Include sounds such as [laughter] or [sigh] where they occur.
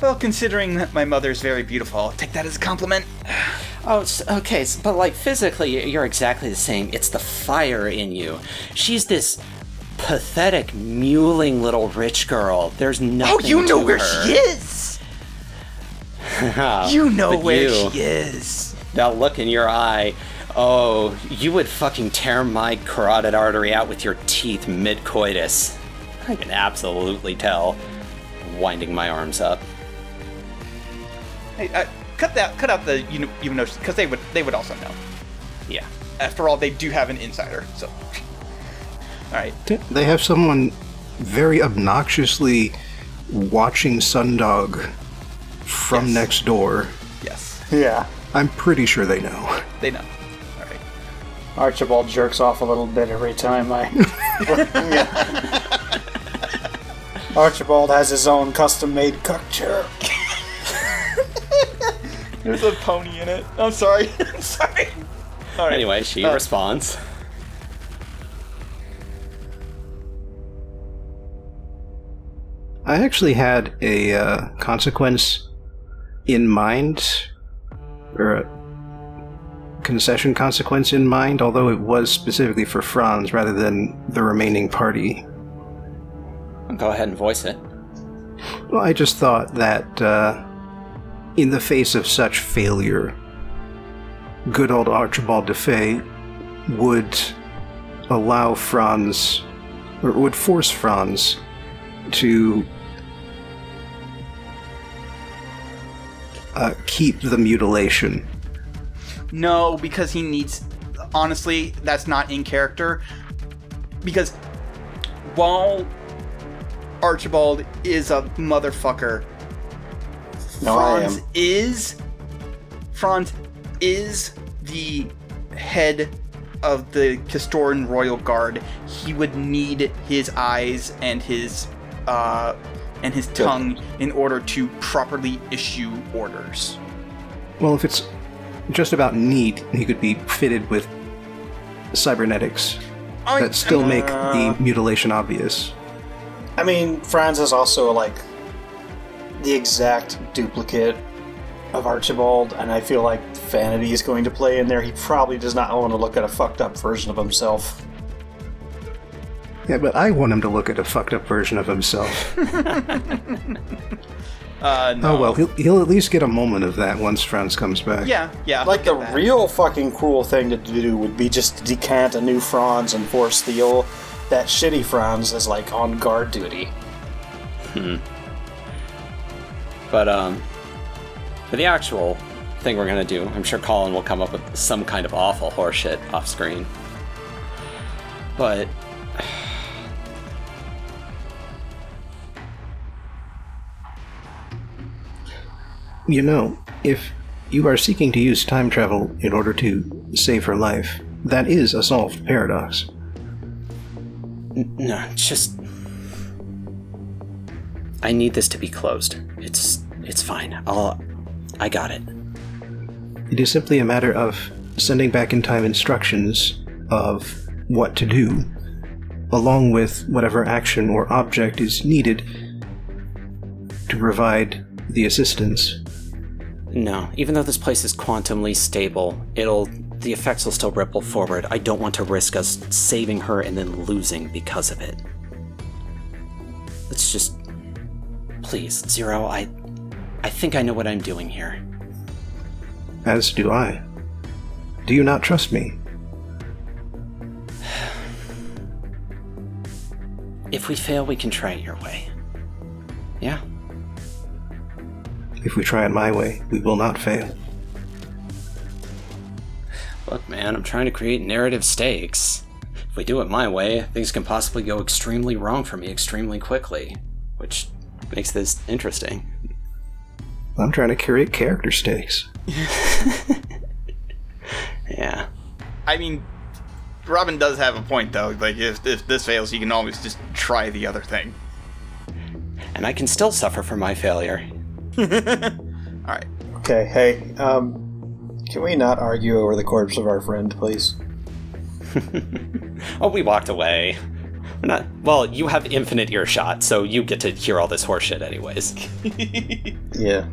Well, considering that my mother's very beautiful, I'll take that as a compliment. [sighs] Oh, okay, but like physically, you're exactly the same. It's the fire in you. She's this pathetic, mewling little rich girl. There's oh, nothing. Oh, you know where her. she is! [laughs] you know But where you- she is. That look in your eye. Oh, you would fucking tear my carotid artery out with your teeth mid coitus. I can absolutely tell. Winding my arms up. Hey, uh, cut that. Cut out the you know you know because they would they would also know. Yeah. After all, they do have an insider. So, [laughs] all right. They have someone very obnoxiously watching Sundog from Yes. next door. Yes, Yeah. I'm pretty sure they know. they know. All right. Archibald jerks off a little bit every time I. [laughs] [laughs] Archibald has his own custom made cuck chair. There's a pony in it. I'm sorry. [laughs] I'm sorry. All right. Anyway, she Uh, responds. I actually had a uh, consequence in mind, or a concession consequence in mind, although it was specifically for Franz rather than the remaining party. Go ahead and voice it. Well, I just thought that uh, in the face of such failure, good old Archibald DeFay would allow Franz, or would force Franz to uh, keep the mutilation. No, because he needs. Honestly, that's not in character. Because while Archibald is a motherfucker, No, Franz is Franz is the head of the Castoran Royal Guard. He would need his eyes and his uh, and his tongue in order to properly issue orders. Well, if it's just about need, he could be fitted with cybernetics I- that still make Uh. the mutilation obvious. I mean, Franz is also like the exact duplicate of Archibald, and I feel like vanity is going to play in there. He probably does not want to look at a fucked up version of himself. Yeah, but I want him to look at a fucked up version of himself. [laughs] Uh, no. Oh well, he'll, he'll at least get a moment of that once Franz comes back. Yeah, yeah. Like the that. real fucking cruel thing to do would be just to decant a new Franz and force the old that shitty Franz is like on guard duty. But um, for the actual thing we're gonna do, I'm sure Colin will come up with some kind of awful horseshit off screen. But [sighs] You know, if you are seeking to use time travel in order to save her life, that is a solved paradox. no, just I need this to be closed. It's it's fine. I'll I got it. It is simply a matter of sending back in time instructions of what to do, along with whatever action or object is needed to provide the assistance. No, even though this place is quantumly stable, it'll the effects will still ripple forward. I don't want to risk us saving her and then losing because of it. Let's just please, Zero, I I think I know what I'm doing here. As do I. Do you not trust me? [sighs] If we fail, we can try it your way. Yeah? If we try it my way, we will not fail. Look, man, I'm trying to create narrative stakes. If we do it my way, things can possibly go extremely wrong for me extremely quickly, which makes this interesting. I'm trying to create character stakes. [laughs] Yeah. I mean, Robin does have a point though. Like, if if this fails, you can always just try the other thing. And I can still suffer for my failure. [laughs] All right. Okay, hey, um, can we not argue over the corpse of our friend, please? [laughs] Oh, we walked away. Not. Well, you have infinite earshot, so you get to hear all this horseshit anyways. [laughs] Yeah.